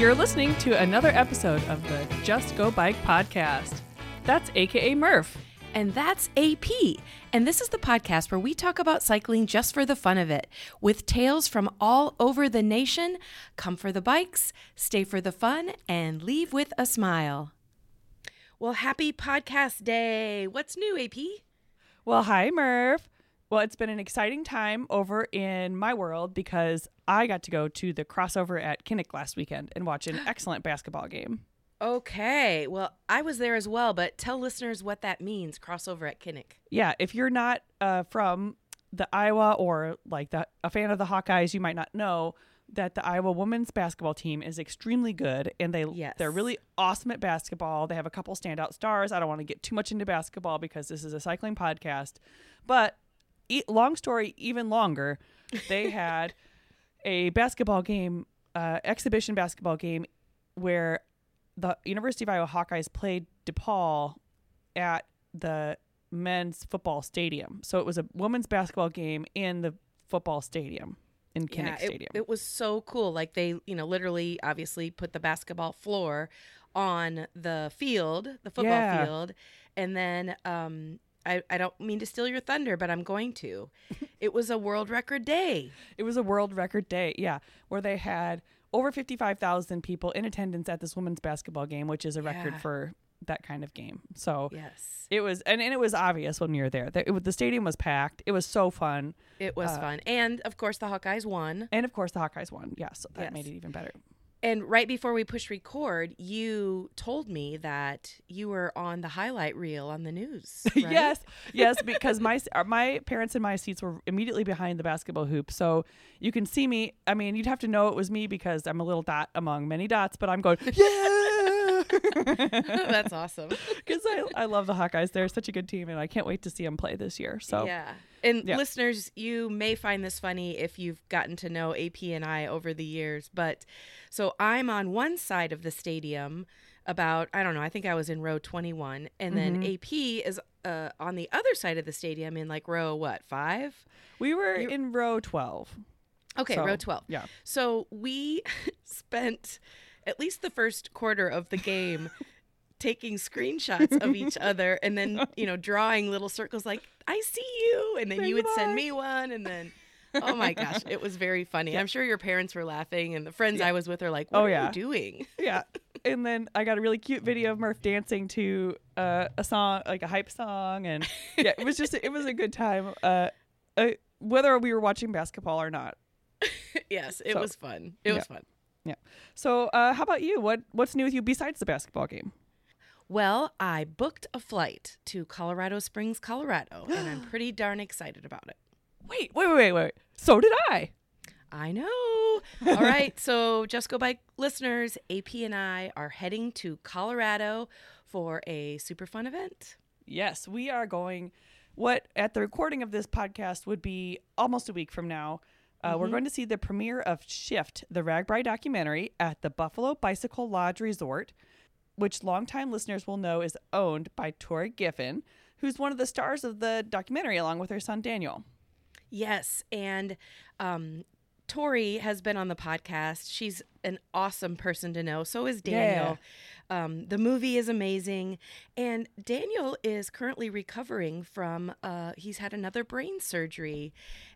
You're listening to another episode of the Just Go Bike podcast. That's AKA Murph. And that's AP. And this is the podcast where we talk about cycling just for the fun of it, with tales from all over the nation. Come for the bikes, stay for the fun, and leave with a smile. Well, happy podcast day. What's new, AP? Well, hi, Murph. Well, it's been an exciting time over in my world because I got to go to the crossover at Kinnick last weekend and watch an excellent basketball game. Okay. Well, I was there as well, but tell listeners what that means crossover at Kinnick. Yeah, if you're not uh, from the Iowa or like the, a fan of the Hawkeyes, you might not know that the Iowa women's basketball team is extremely good and they Yes. they're really awesome at basketball. They have a couple standout stars. I don't want to get too much into basketball because this is a cycling podcast, but e- long story even longer, they had a basketball game, uh, exhibition basketball game where the University of Iowa Hawkeyes played DePaul at the men's football stadium. So it was a women's basketball game in the football stadium in Kinnick it, Stadium. it was so cool. Like they, you know, literally, obviously, put the basketball floor on the field, the football Yeah. field, and then um, I, I don't mean to steal your thunder, but I'm going to. it was a world record day. It was a world record day, yeah, where they had over 55,000 people in attendance at this women's basketball game, which is a record Yeah. for that kind of game. So Yes, it was, and, and it was obvious when you were there. The, it, the stadium was packed. It was so fun. it was Uh, fun, and of course, the Hawkeyes won. And of course, the Hawkeyes won. Yeah, so that Yes. made it even better. And right before we push record, you told me that you were on the highlight reel on the news. right? yes, yes, because my uh, my parents and my seats were immediately behind the basketball hoop, so you can see me. I mean, you'd have to know it was me because I'm a little dot among many dots, but I'm going yeah, that's awesome. because I I love the Hawkeyes. They're such a good team, and I can't wait to see them play this year. So yeah. And Yeah. listeners, you may find this funny if you've gotten to know AP and I over the years, but so I'm on one side of the stadium about I don't know, I think I was in row 21 and then Mm-hmm. AP is uh, on the other side of the stadium in like row what, 5? we were in row twelve. Okay, So, row 12. yeah. So we spent at least the first quarter of the game taking screenshots of each other and then, you know, drawing little circles like, I see you. And then you would send me one. And then, oh my gosh, it was very funny. I'm sure your parents were laughing and the friends I was with are like, what Oh, are yeah. you doing? yeah. And then I got a really cute video of Murph dancing to uh, a song, like a hype song, and yeah, it was just it was a good time. Uh, uh, whether we were watching basketball or not. yes, it So, was fun. It yeah. was fun. Yeah. So, uh, how about you? What What's new with you besides the basketball game? Well, I booked a flight to Colorado Springs, Colorado, and I'm pretty darn excited about it. Wait, wait, wait, wait. So did I. I know. All right. So, Just Go Bike listeners, AP and I are heading to Colorado for a super fun event. Yes, we are going. What at the recording of this podcast would be almost a week from now. Uh, We're going to see the premiere of Shift, the RAGBRAI documentary, at the Buffalo Bicycle Lodge Resort, which longtime listeners will know is owned by Tori Giffen, who's one of the stars of the documentary, along with her son Daniel. Yes. And um, Tori has been on the podcast. She's an awesome person to know. So is Daniel. Um, the movie is amazing. And Daniel is currently recovering from, uh, he's had another brain surgery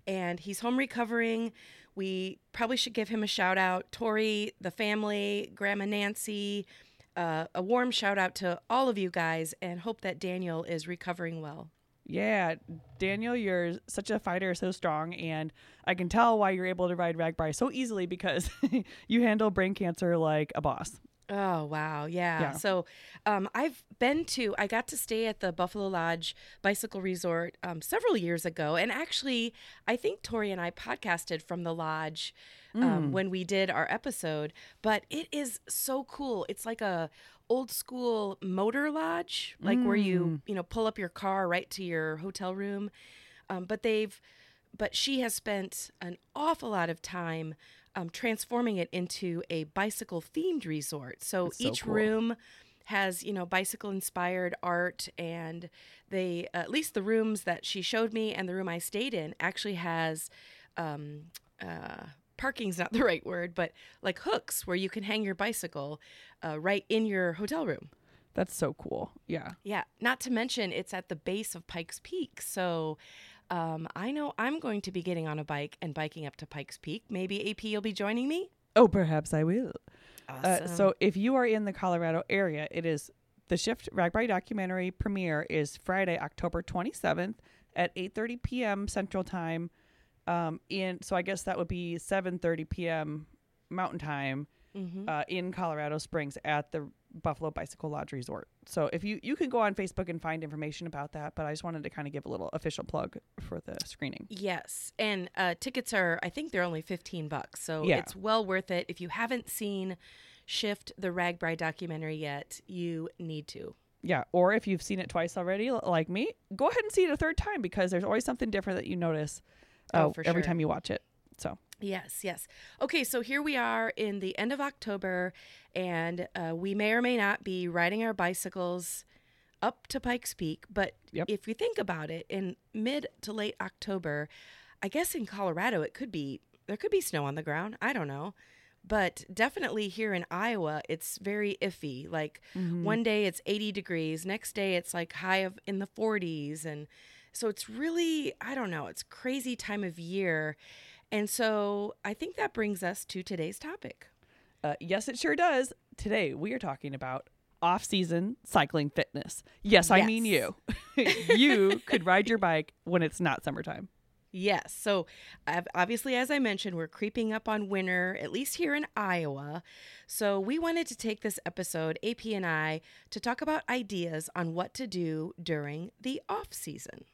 and he's home recovering. We probably should give him a shout out. Tori, the family, Grandma Nancy, uh, a warm shout out to all of you guys and hope that Daniel is recovering well. Yeah, Daniel, you're such a fighter, so strong, and I can tell why you're able to ride RAGBRAI so easily because you handle brain cancer like a boss. Oh wow, yeah. Yeah. So, um, I've been to. I got to stay at the Buffalo Lodge Bicycle Resort um, several years ago, and actually, I think Tori and I podcasted from the lodge um, when we did our episode. But it is so cool. It's like a old school motor lodge, like where you you know pull up your car right to your hotel room. Um, but they've, but she has spent an awful lot of time um, transforming it into a bicycle themed resort. So That's so each cool. room has you know bicycle inspired art and they at least the rooms that she showed me and the room i stayed in actually has um, uh, parking's not the right word, but like hooks where you can hang your bicycle uh, right in your hotel room. That's so cool. Yeah. Yeah. Not to mention, it's at the base of Pikes Peak. So um, I know I'm going to be getting on a bike and biking up to Pikes Peak. Maybe AP you'll be joining me. Oh, perhaps I will. Awesome. Uh, so if you are in the Colorado area, it is the Shift RAGBRAI documentary premiere is Friday, October 27th at 8:30 p.m. Central Time. Um, in so I guess that would be 7:30 p.m. Mountain Time Mhm. uh, in Colorado Springs at the Buffalo Bicycle Lodge Resort. So if you you can go on Facebook and find information about that, but I just wanted to kind of give a little official plug for the screening. Yes, and uh, tickets are I think they're only fifteen bucks, so Yeah. it's well worth it. If you haven't seen Shift the Rag RAGBRAI documentary yet, you need to. Yeah, or if you've seen it twice already, like me, go ahead and see it a third time because there's always something different that you notice Oh, uh, for every sure. time you watch it. So Yes, yes. Okay, so here we are in the end of October, and uh, we may or may not be riding our bicycles up to Pikes Peak. But Yep. if you think about it, in mid to late October, I guess in Colorado it could be there could be snow on the ground. I don't know. But definitely here in Iowa, it's very iffy. Like one day it's 80 degrees, next day it's like high of in the 40s and so it's really, I don't know, it's crazy time of year. And so I think that brings us to today's topic. uh, yes, it sure does. Today we are talking about off-season cycling fitness. Yes, I mean you. you could ride your bike when it's not summertime. Yes. So ob- obviously, as I mentioned, we're creeping up on winter, at least here in Iowa. So we wanted to take this episode, AP and I, to talk about ideas on what to do during the off season.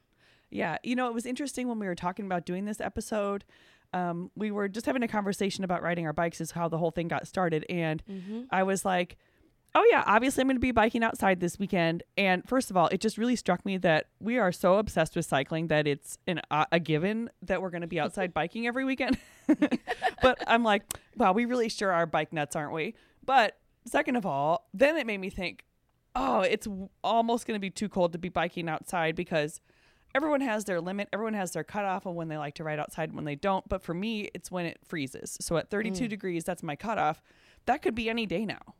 Yeah, you know, it was interesting when we were talking about doing this episode. Um, we were just having a conversation about riding our bikes, is how the whole thing got started, and I was like, "Oh yeah, obviously I'm going to be biking outside this weekend." And first of all, it just really struck me that we are so obsessed with cycling that it's an uh, a given that we're going to be outside biking every weekend. but I'm like, "Wow, we really sure are bike nuts, aren't we?" But second of all, then it made me think, "Oh, it's almost going to be too cold to be biking outside because." Everyone has their limit. Everyone has their cutoff of when they like to ride outside and when they don't. But for me, it's when it freezes. So at 32 mm. degrees, that's my cutoff. That could be any day now.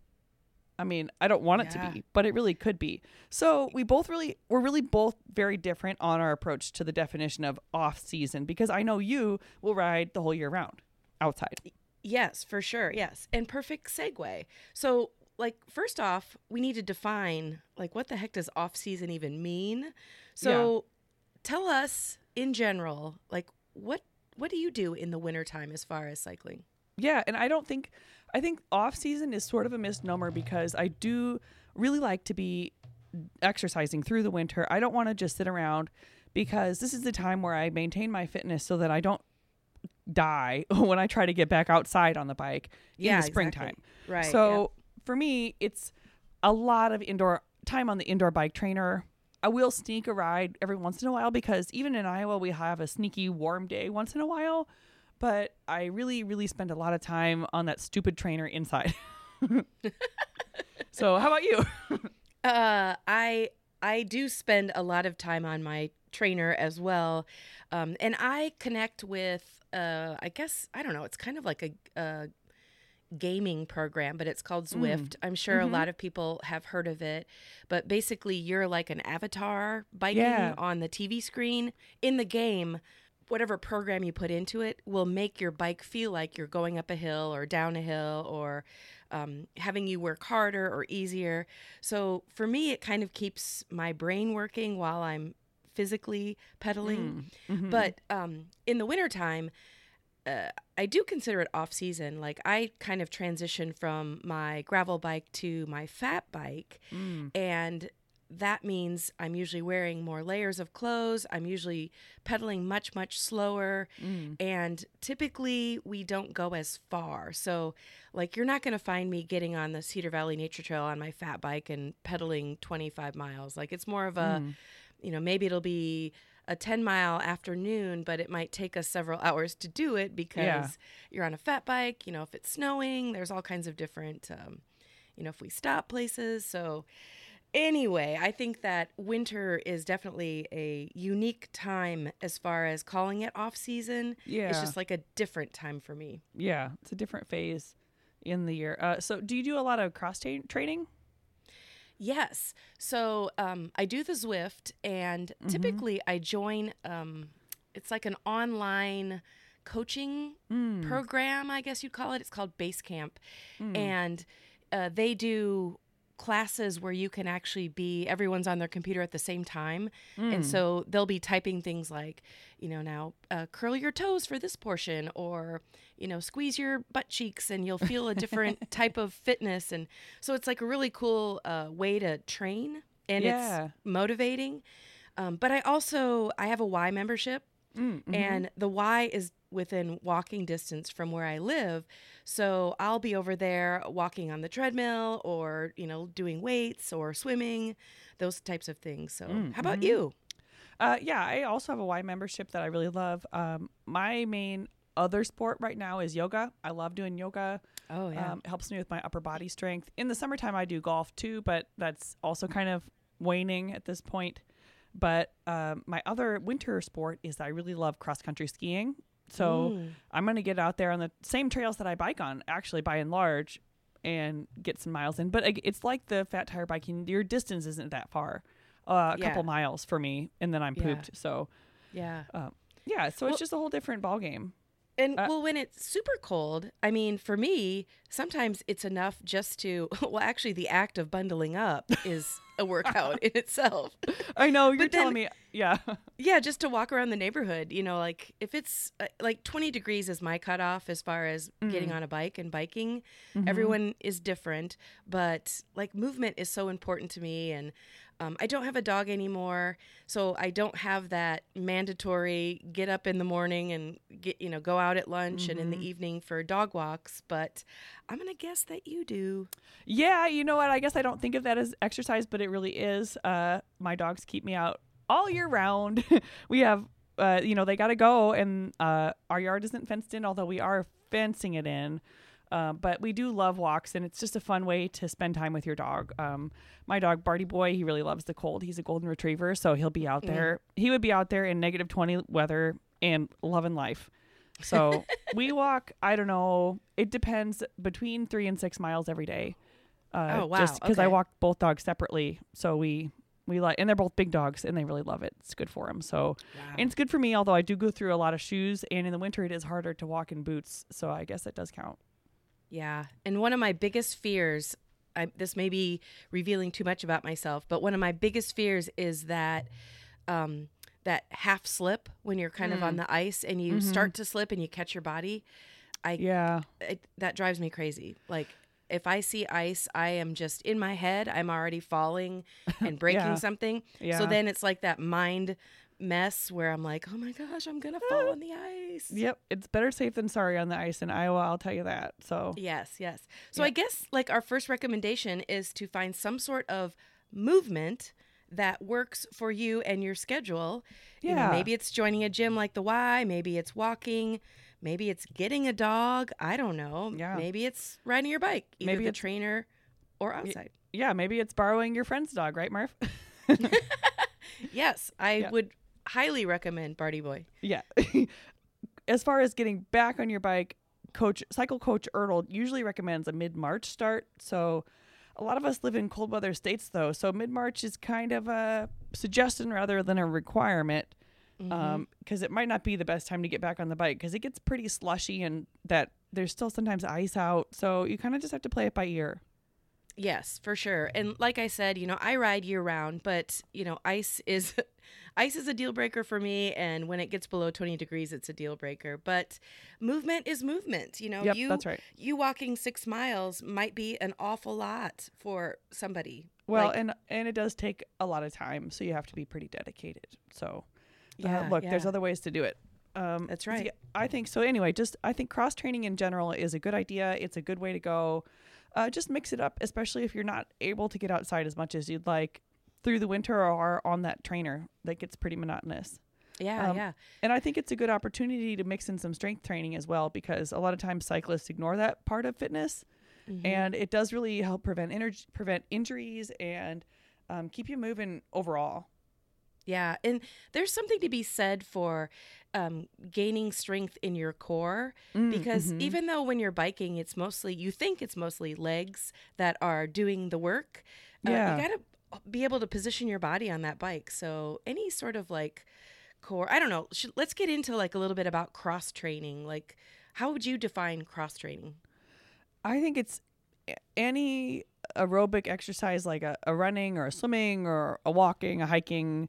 I mean, I don't want it Yeah. to be, but it really could be. So we both really, we're really both very different on our approach to the definition of off season because I know you will ride the whole year round outside. Yes, for sure. Yes. And perfect segue. So, like, first off, we need to define, like, what the heck does off season even mean? So, tell us in general, like, what what do you do in the wintertime as far as cycling? Yeah, and I don't think I think off season is sort of a misnomer because I do really like to be exercising through the winter. I don't want to just sit around because this is the time where I maintain my fitness so that I don't die when I try to get back outside on the bike in the springtime. exactly. Right, So for me, it's a lot of indoor time on the indoor bike trainer. I will sneak a ride every once in a while because even in Iowa, we have a sneaky warm day once in a while. But I really, really spend a lot of time on that stupid trainer inside. so, how about you? Uh, I I do spend a lot of time on my trainer as well, um, and I connect with uh, I guess I don't know. It's kind of like a, a gaming program, but it's called Zwift. I'm sure a lot of people have heard of it, but basically you're like an avatar biking Yeah. on the TV screen in the game. Whatever program you put into it will make your bike feel like you're going up a hill or down a hill or um, having you work harder or easier. So for me, it kind of keeps my brain working while I'm physically pedaling. But um, in the wintertime, uh, I do consider it off season. Like I kind of transition from my gravel bike to my fat bike, and that means I'm usually wearing more layers of clothes. I'm usually pedaling much much slower, and typically we don't go as far. So, like you're not going to find me getting on the Cedar Valley Nature Trail on my fat bike and pedaling 25 miles. Like it's more of a, you know, maybe it'll be a 10 mile afternoon, but it might take us several hours to do it because Yeah. you're on a fat bike. You know, if it's snowing, there's all kinds of different, um, you know, if we stop places. So anyway, I think that winter is definitely a unique time as far as calling it off season. Yeah. It's just like a different time for me. Yeah, it's a different phase in the year. Uh, so, do you do a lot of cross tra- training? Yes. So um, I do the Zwift, and typically I join. Um, it's like an online coaching program, I guess you'd call it. It's called Base Camp, and uh, they do classes where you can actually be everyone's on their computer at the same time. And so they'll be typing things like you know now uh, curl your toes for this portion or you know squeeze your butt cheeks and you'll feel a different type of fitness. And so it's like a really cool uh, way to train and Yeah. it's motivating. Um, but i also i have a y membership and the y is within walking distance from where i live so i'll be over there walking on the treadmill or you know doing weights or swimming those types of things so how about you Uh, yeah, I also have a Y membership that I really love. Um, my main other sport right now is yoga. I love doing yoga. oh Um, it helps me with my upper body strength. In the summertime, I do golf too, but that's also kind of waning at this point. But um, my other winter sport is I really love cross country skiing. So Mm. I'm going to get out there on the same trails that I bike on, actually, by and large, and get some miles in. But it's like the fat tire biking, your distance isn't that far. Uh, a Yeah. couple miles for me, and then I'm Yeah. pooped. So, yeah uh, yeah, so Well- it's just a whole different ball game. And Uh, well, when it's super cold, I mean, for me, sometimes it's enough just to, well, actually, the act of bundling up is a workout in itself. I know you're But then- telling me, yeah, Yeah, just to walk around the neighborhood, you know, like if it's uh, like 20 degrees is my cutoff as far as Mm. getting on a bike and biking. Mm-hmm. Everyone is different, but like movement is so important to me. And um, I don't have a dog anymore, so I don't have that mandatory get up in the morning and get, you know, go out at lunch and Mm-hmm. in the evening for dog walks. But I'm going to guess that you do. Yeah, you know what? I guess I don't think of that as exercise, but it really is. Uh, my dogs keep me out all year round. we have, uh, you know, they got to go, and uh, our yard isn't fenced in, although we are fencing it in. Uh, but we do love walks, and it's just a fun way to spend time with your dog. Um, my dog, Barty Boy, he really loves the cold. He's a golden retriever, so he'll be out there. He would be out there in negative 20 weather and loving life. So we walk, I don't know, it depends, between three and six miles every day. Uh, Oh, wow, Just because I walk both dogs separately, so we we like, and they're both big dogs, and they really love it. It's good for them. So, and it's good for me. Although I do go through a lot of shoes, and in the winter it is harder to walk in boots. So I guess it does count. Yeah. And one of my biggest fears, I, this may be revealing too much about myself, but one of my biggest fears is that um, that half slip when you're kind of on mm. the ice and you mm-hmm. start to slip and you catch your body. I Yeah, it, that drives me crazy. Like if I see ice, I am just in my head. I'm already falling and breaking Yeah. something. Yeah. So then it's like that mind mess where I'm like, oh my gosh, I'm gonna fall ah. on the ice. yep. It's better safe than sorry on the ice in Iowa. I'll tell you that. So Yes, yes. So I guess like our first recommendation is to find some sort of movement that works for you and your schedule. You know, Yeah. maybe it's joining a gym like the Y, maybe it's walking, maybe it's getting a dog, I don't know. Yeah. Maybe it's riding your bike, either Maybe the trainer or outside. yeah, maybe it's borrowing your friend's dog, right, Murph? Yes, I Yeah. would highly recommend Barty Boy. Yeah. as far as getting back on your bike, coach cycle coach Ertl usually recommends a mid March start. So a lot of us live in cold weather states though, so mid March is kind of a suggestion rather than a requirement. Um, because it might not be the best time to get back on the bike because it gets pretty slushy and that there's still sometimes ice out. So you kind of just have to play it by ear. Yes, for sure. And like I said, you know, I ride year round, but you know, ice is ice is a deal breaker for me and when it gets below 20 degrees it's a deal breaker. But movement is movement, you know. Yep, you that's right. you walking 6 miles might be an awful lot for somebody. Well, Like, and and it does take a lot of time, so you have to be pretty dedicated. So, uh, Yeah, look, there's other ways to do it. Um, That's right. I think so. Anyway, just I think cross training in general is a good idea. It's a good way to go. Uh, just mix it up, especially if you're not able to get outside as much as you'd like through the winter or on that trainer that gets pretty monotonous. yeah, um, yeah. And I think it's a good opportunity to mix in some strength training as well because a lot of times cyclists ignore that part of fitness, Mm-hmm. and it does really help prevent energy, prevent injuries, and um, keep you moving overall. Yeah, and there's something to be said for um, gaining strength in your core Mm, because mhm. even though when you're biking, it's mostly you think it's mostly legs that are doing the work. uh, Yeah. you gotta be able to position your body on that bike. So any sort of like core, I don't know. Should, let's get into like a little bit about cross training. Like, how would you define cross training? I think it's any aerobic exercise like a, a running or a swimming or a walking, a hiking,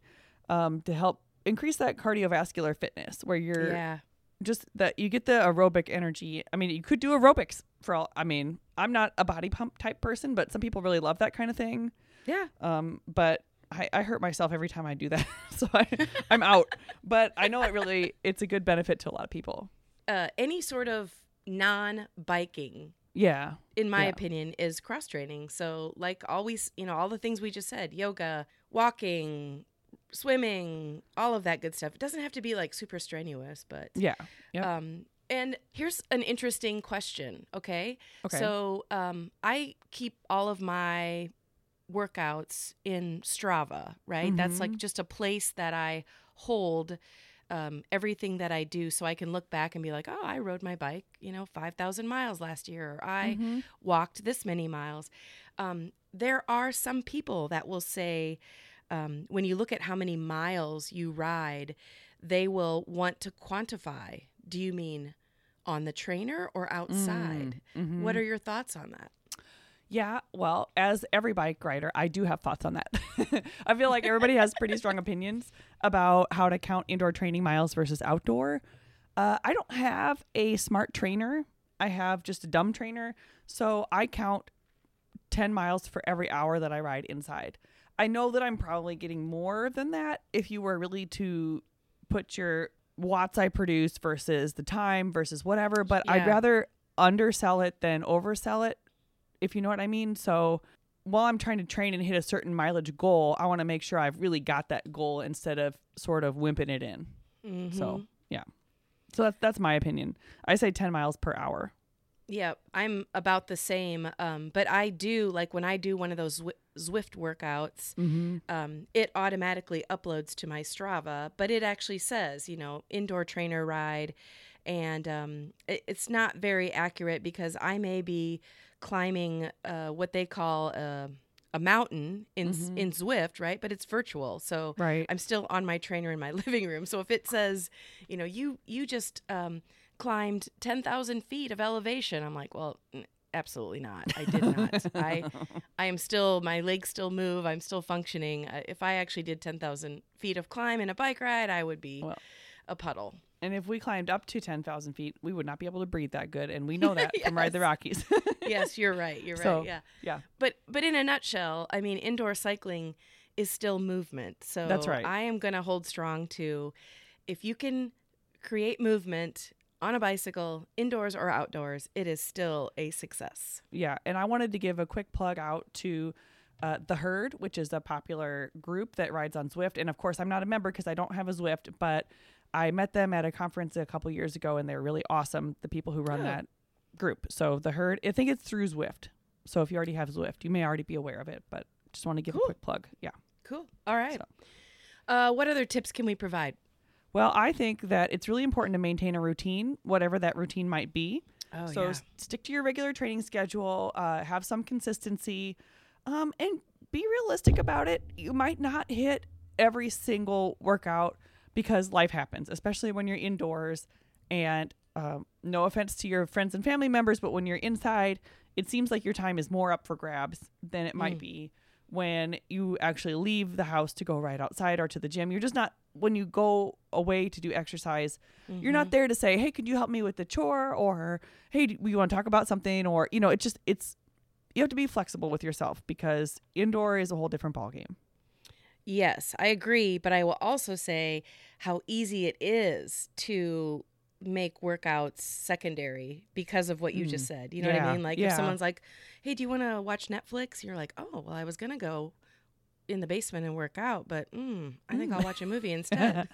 um, to help increase that cardiovascular fitness where you're yeah, just that you get the aerobic energy. I mean, you could do aerobics for all. I mean, I'm not a body pump type person, but some people really love that kind of thing. yeah. Um, but I, I hurt myself every time I do that, so I, I'm out. But I know it really it's a good benefit to a lot of people. Uh, any sort of non-biking Yeah, in my Yeah. opinion, is cross training. So, like always, you know, all the things we just said yoga, walking, swimming, all of that good stuff. It doesn't have to be like super strenuous, but. yeah, Yep. Um, and here's an interesting question, okay? okay. So, um, I keep all of my workouts in Strava, right? That's like Mhm. just a place that I hold um, everything that I do so I can look back and be like, oh, I rode my bike, you know, 5,000 miles last year, or I Mhm. walked this many miles. Um, there are some people that will say, um, when you look at how many miles you ride, they will want to quantify. Do you mean on the trainer or outside? Mm, What mhm. are your thoughts on that? Yeah, well, as every bike rider, I do have thoughts on that. I feel like everybody has pretty strong opinions about how to count indoor training miles versus outdoor. Uh, I don't have a smart trainer. I have just a dumb trainer. So I count 10 miles for every hour that I ride inside. I know that I'm probably getting more than that if you were really to put your watts I produce versus the time versus whatever, but I'd rather undersell it than oversell it, if you know what I mean. So while I'm trying to train and hit a certain mileage goal, I want to make sure I've really got that goal instead of sort of wimping it in. Mhm. So yeah. So that's that's my opinion. I say 10 miles per hour. Yeah, I'm about the same. Um, but I do like when I do one of those Zwi- Zwift workouts, Mm-hmm. um, it automatically uploads to my Strava, but it actually says, you know, indoor trainer ride. And um, it, it's not very accurate because I may be climbing uh, what they call a, a mountain in Mhm. in Zwift, right? But it's virtual, so Right. I'm still on my trainer in my living room. So if it says, you know, you you just um, climbed ten thousand feet of elevation, I'm like, well, n- absolutely not. I did not. I I am still my legs still move. I'm still functioning. Uh, if I actually did ten thousand feet of climb in a bike ride, I would be Well. a puddle. And if we climbed up to 10,000 feet, we would not be able to breathe that good. And we know that from Ride the Rockies. yes, you're right. You're So- right. Yeah. yeah. But but in a nutshell, I mean, indoor cycling is still movement. So That's right. I am going to hold strong to if you can create movement on a bicycle, indoors or outdoors, it is still a success. Yeah, and I wanted to give a quick plug out to uh, the Herd, which is a popular group that rides on Zwift. And of course, I'm not a member because I don't have a Zwift, but I met them at a conference a couple years ago, and they're really awesome. The people who run Oh. that group. So the Herd, I think it's through Zwift. So if you already have Zwift, you may already be aware of it, but just want to give Cool. a quick plug. Yeah. Cool. All right. So- Uh, what other tips can we provide? Well, I think that it's really important to maintain a routine, whatever that routine might be. Oh, so s- stick to your regular training schedule. Uh, have some consistency, um, and be realistic about it. You might not hit every single workout because life happens, especially when you're indoors. And um, no offense to your friends and family members, but when you're inside, it seems like your time is more up for grabs than it might Mm. be when you actually leave the house to go right outside or to the gym. You're just not when you go away to do exercise you're not mm-hmm. there to say hey could you help me with the chore? or hey do you want to talk about something? or you know it just it's you have to be flexible with yourself because indoor is a whole different ballgame. Yes, I agree, but I will also say how easy it is to make workouts secondary because of what you just said. You know what I mean? Like yeah. if someone's like, "Hey, do you want to watch Netflix?" You're like, "Oh, well, I was going to go in the basement and work out, but mm, I think I'll watch a movie instead."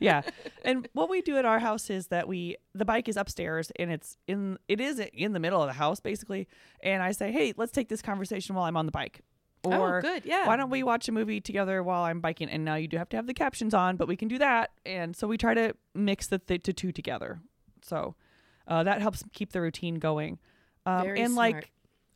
yeah and what we do at our house is that we the bike is upstairs and it's in it is in the middle of the house basically and i say hey let's take this conversation while i'm on the bike Or oh, good. Yeah. why don't we watch a movie together while I'm biking? And now you do have to have the captions on, but we can do that. And so we try to mix the, th- the two together. So uh, that helps keep the routine going. Um, and smart. like,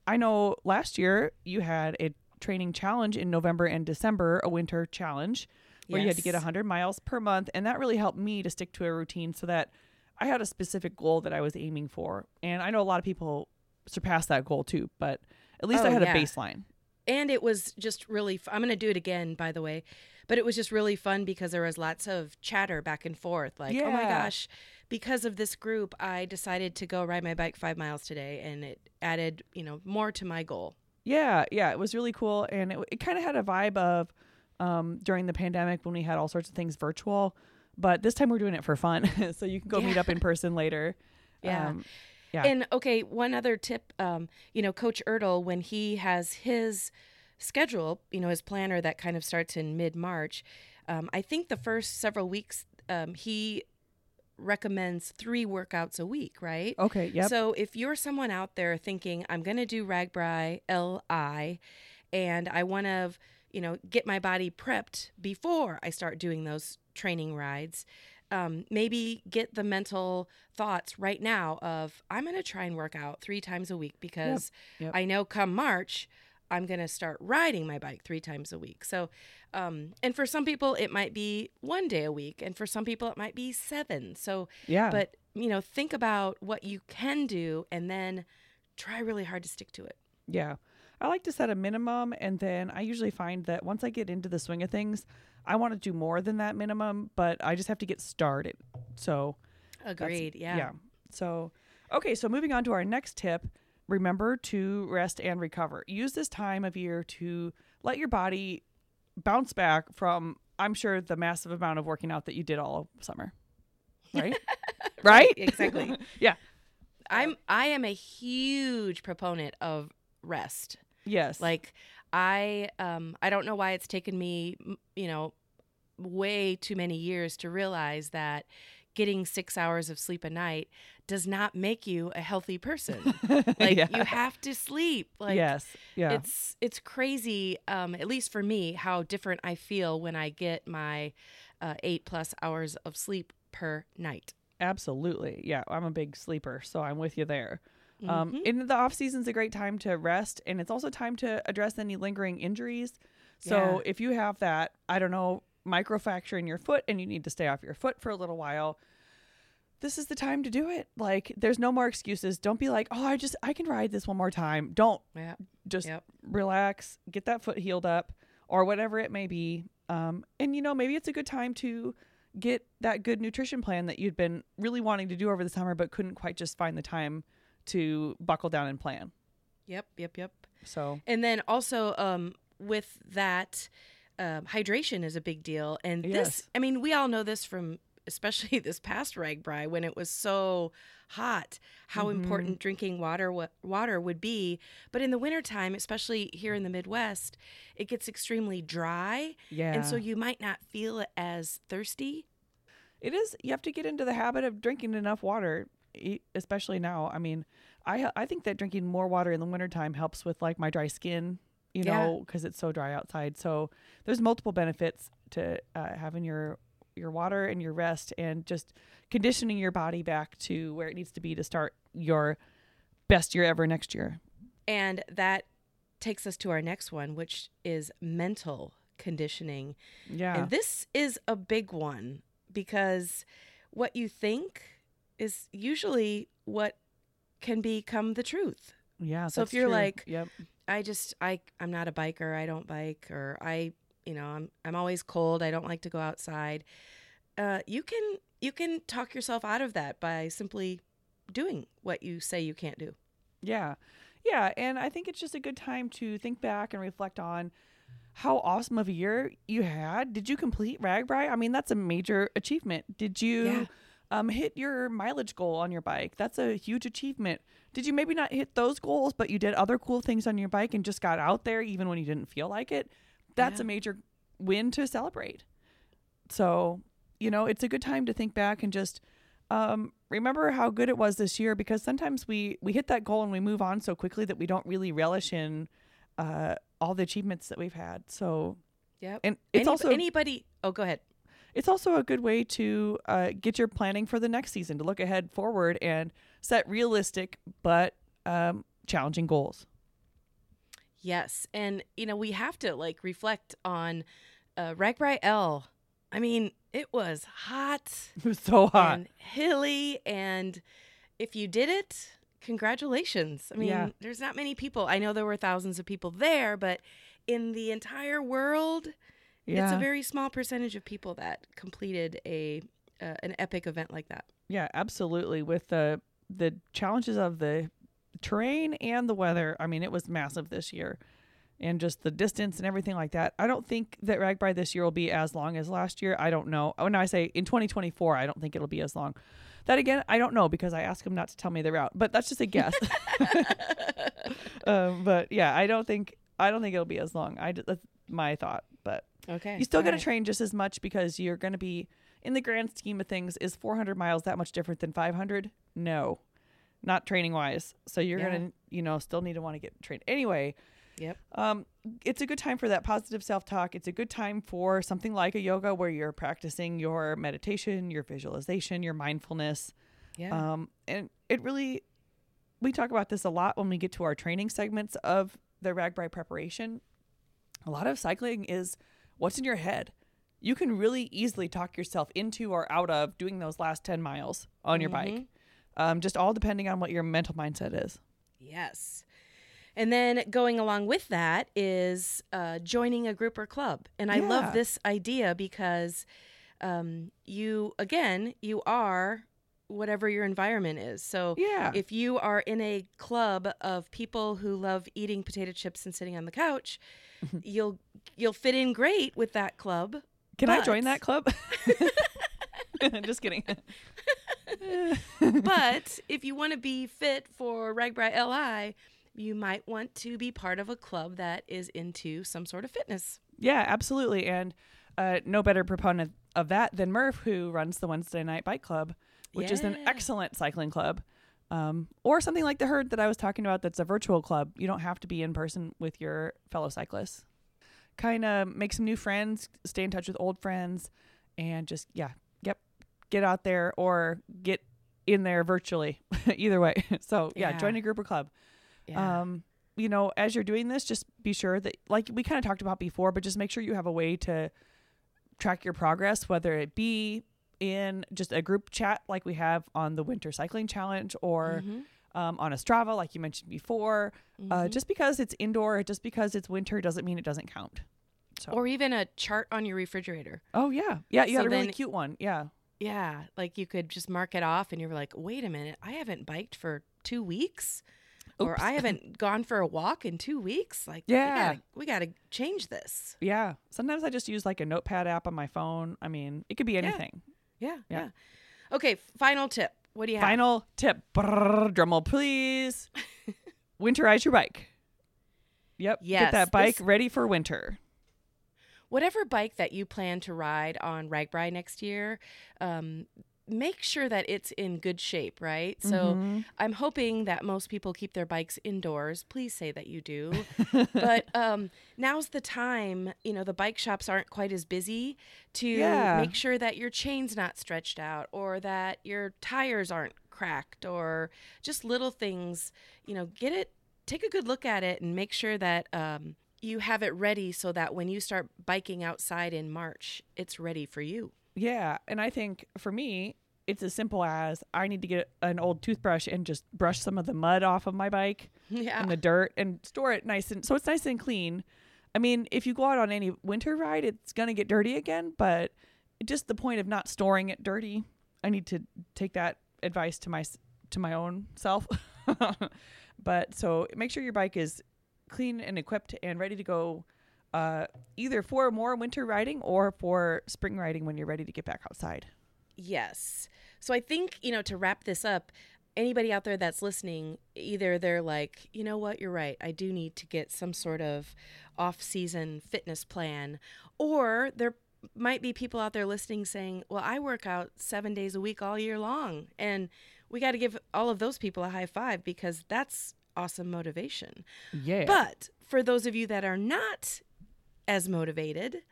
I know last year you had a training challenge in November and December, a winter challenge where you had to get 100 miles per month. And that really helped me to stick to a routine so that I had a specific goal that I was aiming for. And I know a lot of people surpass that goal too, but at least I Oh, had yeah. a baseline. And it was just really f- i'm going to do it again by the way but it was just really fun because there was lots of chatter back and forth like oh my gosh because of this group i decided to go ride my bike five miles today and it added you know more to my goal Yeah, yeah, it was really cool, and it, it kind of had a vibe of um, during the pandemic when we had all sorts of things virtual, but this time we're doing it for fun, so you can go meet up in person later. Yeah. Um, yeah. And okay, one other tip, um, you know, Coach Ertl, when he has his schedule, you know, his planner that kind of starts in mid March, um, I think the first several weeks um, he recommends three workouts a week, right? okay. Yep. So if you're someone out there thinking, I'm going to do RAGBRAI LI and I want to, you know, get my body prepped before I start doing those training rides, um, maybe get the mental thoughts right now of, I'm going to try and work out three times a week because Yep. I know come March, I'm going to start riding my bike three times a week. So, um, and for some people, it might be one day a week, and for some people, it might be seven. So, yeah. but you know think about what you can do and then try really hard to stick to it Yeah. I like to set a minimum and then I usually find that once I get into the swing of things, I want to do more than that minimum, but I just have to get started. So, agreed yeah Yeah. So, okay, so moving on to our next tip, remember to rest and recover. Use this time of year to let your body bounce back from I'm sure the massive amount of working out that you did all summer. Right? right? exactly Yeah. i'm i am a huge proponent of rest Yes. like i um i don't know why it's taken me you know way too many years to realize that getting six hours of sleep a night does not make you a healthy person like Yeah. you have to sleep like yes. Yeah. it's it's crazy um at least for me how different i feel when i get my uh, eight plus hours of sleep per night Absolutely. Yeah, I'm a big sleeper, so I'm with you there. Um, Mhm. in the off season's a great time to rest, and it's also time to address any lingering injuries. So Yeah. if you have that, I don't know, microfracture in your foot, and you need to stay off your foot for a little while, this is the time to do it. Like, there's no more excuses. Don't be like, oh, I just I can ride this one more time. Don't yeah just Yep. relax, get that foot healed up, or whatever it may be. Um, and you know, maybe it's a good time to get that good nutrition plan that you'd been really wanting to do over the summer, but couldn't quite just find the time to buckle down and plan. yep yep yep So and then also um with that um, hydration is a big deal and Yes. this i mean we all know this from especially this past RAGBRAI when it was so hot how Mhm. important drinking water wa- water would be but in the wintertime especially here in the midwest it gets extremely dry yeah, and so you might not feel as thirsty it is. You have to get into the habit of drinking enough water, especially now. I mean, I I think that drinking more water in the wintertime helps with like my dry skin. You Yeah. know, because it's so dry outside. So there's multiple benefits to uh, having your your water and your rest and just conditioning your body back to where it needs to be to start your best year ever next year. and that takes us to our next one which is mental conditioning Yeah. And this is a big one because what you think is usually what can become the truth. yeah. so if you're true. like- yep. I just I I'm not a biker. I don't bike or I, you know, I'm I'm always cold. I don't like to go outside. Uh you can you can talk yourself out of that by simply doing what you say you can't do. Yeah. Yeah. And I think it's just a good time to think back and reflect on how awesome of a year you had. Did you complete RAGBRAI? I mean, that's a major achievement. Did you Yeah. Um, hit your mileage goal on your bike? That's a huge achievement. Did you maybe not hit those goals, but you did other cool things on your bike and just got out there even when you didn't feel like it? That's Yeah. a major win to celebrate. So, you know, it's a good time to think back and just um, remember how good it was this year because sometimes we we hit that goal and we move on so quickly that we don't really relish in uh, all the achievements that we've had. So, yeah, and it's Any- also anybody. Oh, go ahead. It's also a good way to uh, get your planning for the next season to look ahead forward and set realistic but um, challenging goals. Yes, and you know we have to like reflect on uh, RAGBRAI L. I mean, it was hot It was so hot. and hilly, and if you did it, congratulations. I mean, Yeah. there's not many people. I know there were thousands of people there, but in the entire world, yeah, it's a very small percentage of people that completed a uh, an epic event like that. yeah, absolutely. With the the challenges of the terrain and the weather, I mean, it was massive this year, and just the distance and everything like that. I don't think that RAGBRAI this year will be as long as last year. I don't know. When I say in 2024, I don't think it'll be as long. That again, I don't know because I asked him not to tell me the route, but that's just a guess. um, but yeah, I don't think I don't think it'll be as long. I that's my thought, but Okay, you still got to train just as much because you're going to be in the grand scheme of things. Is 400 miles that much different than 500? No, not training wise. So you're Yeah. gonna you know still need to want to get trained anyway. Yep. Um, it's a good time for that positive self talk. It's a good time for something like a yoga where you're practicing your meditation, your visualization, your mindfulness. Yeah. Um, and it really, we talk about this a lot when we get to our training segments of the RAGBRAI preparation. A lot of cycling is what's in your head. You can really easily talk yourself into or out of doing those last 10 miles on your bike. Um, just all depending on what your mental mindset is. Yes. And then going along with that is uh, joining a group or club. And I Yeah. love this idea because um, you, again, you are whatever your environment is. So Yeah. if you are in a club of people who love eating potato chips and sitting on the couch, you'll you'll fit in great with that club. Can I join that club? just kidding. but if you want to be fit for RAGBRAI LI, you might want to be part of a club that is into some sort of fitness. Yeah, absolutely. And uh, no better proponent of that than Murph, who runs the Wednesday Night Bike Club, which is an excellent cycling club. Um, or something like the herd that I was talking about that's a virtual club. You don't have to be in person with your fellow cyclists. Kind of make some new friends, stay in touch with old friends, and just, yeah, yep, get out there or get in there virtually. Either way. So, yeah, Yeah. join a group or club Yeah. um you know as you're doing this just be sure that like we kind of talked about before but just make sure you have a way to track your progress whether it be in just a group chat like we have on the winter cycling challenge or Mhm. um, on a strava like you mentioned before uh, Mhm. just because it's indoor just because it's winter doesn't mean it doesn't count so or even a chart on your refrigerator. oh yeah yeah you So got a really cute one yeah Yeah, like you could just mark it off and you're like, wait a minute, I haven't biked for two weeks. Or I haven't gone for a walk in two weeks. Like, Yeah. we gotta, we gotta change this. yeah sometimes i just use like a notepad app on my phone i mean it could be anything Yeah, Yeah. yeah. Okay, final tip. What do you have? Final tip. Brrr, drum roll, please. Winterize your bike. Yep. Yes, Get that bike this- ready for winter. whatever bike that you plan to ride on RAGBRAI next year, um, make sure that it's in good shape, right? So Mhm. I'm hoping that most people keep their bikes indoors. Please say that you do. but um, now's the time, you know, the bike shops aren't quite as busy to Yeah. make sure that your chain's not stretched out or that your tires aren't cracked or just little things, you know, get it, take a good look at it and make sure that um, you have it ready so that when you start biking outside in March, it's ready for you. Yeah. And I think for me, it's as simple as I need to get an old toothbrush and just brush some of the mud off of my bike Yeah. and the dirt and store it nice and so it's nice and clean. I mean, if you go out on any winter ride, it's going to get dirty again, but just the point of not storing it dirty, I need to take that advice to my to my own self. but so make sure your bike is clean and equipped and ready to go uh, either for more winter riding or for spring riding when you're ready to get back outside. Yes. So I think, you know, to wrap this up, anybody out there that's listening, either they're like, you know what, you're right. I do need to get some sort of off season fitness plan. Or there might be people out there listening saying, well, I work out seven days a week all year long. And we got to give all of those people a high five because that's awesome motivation. Yeah. But for those of you that are not as motivated,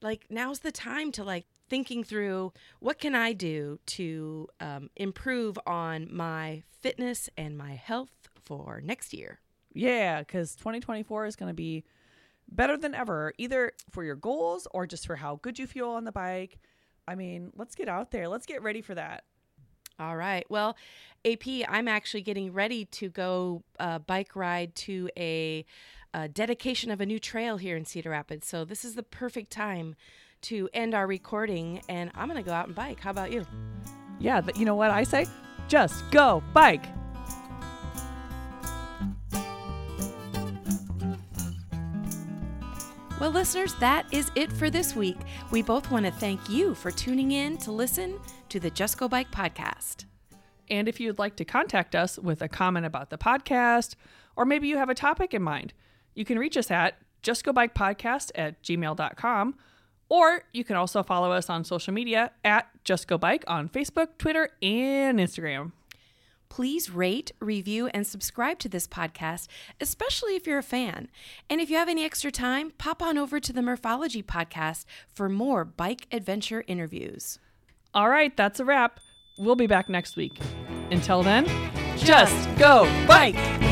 like now's the time to like thinking through what can I do to um, improve on my fitness and my health for next year. Yeah, because 2024 is going to be better than ever, either for your goals or just for how good you feel on the bike. I mean, let's get out there. Let's get ready for that. All right. Well, AP, I'm actually getting ready to go uh, bike ride to a, a dedication of a new trail here in Cedar Rapids. So this is the perfect time to end our recording, and I'm going to go out and bike. How about you? Yeah, but you know what I say? Just go bike. Well, listeners, that is it for this week. We both want to thank you for tuning in to listen to the Just Go Bike podcast. And if you'd like to contact us with a comment about the podcast, or maybe you have a topic in mind, you can reach us at justgobikepodcast at gmail.com, or you can also follow us on social media at Just Go Bike on Facebook, Twitter, and Instagram. Please rate, review, and subscribe to this podcast, especially if you're a fan. And if you have any extra time, pop on over to the Murphology podcast for more bike adventure interviews. All right, that's a wrap. We'll be back next week. Until then, just go bike!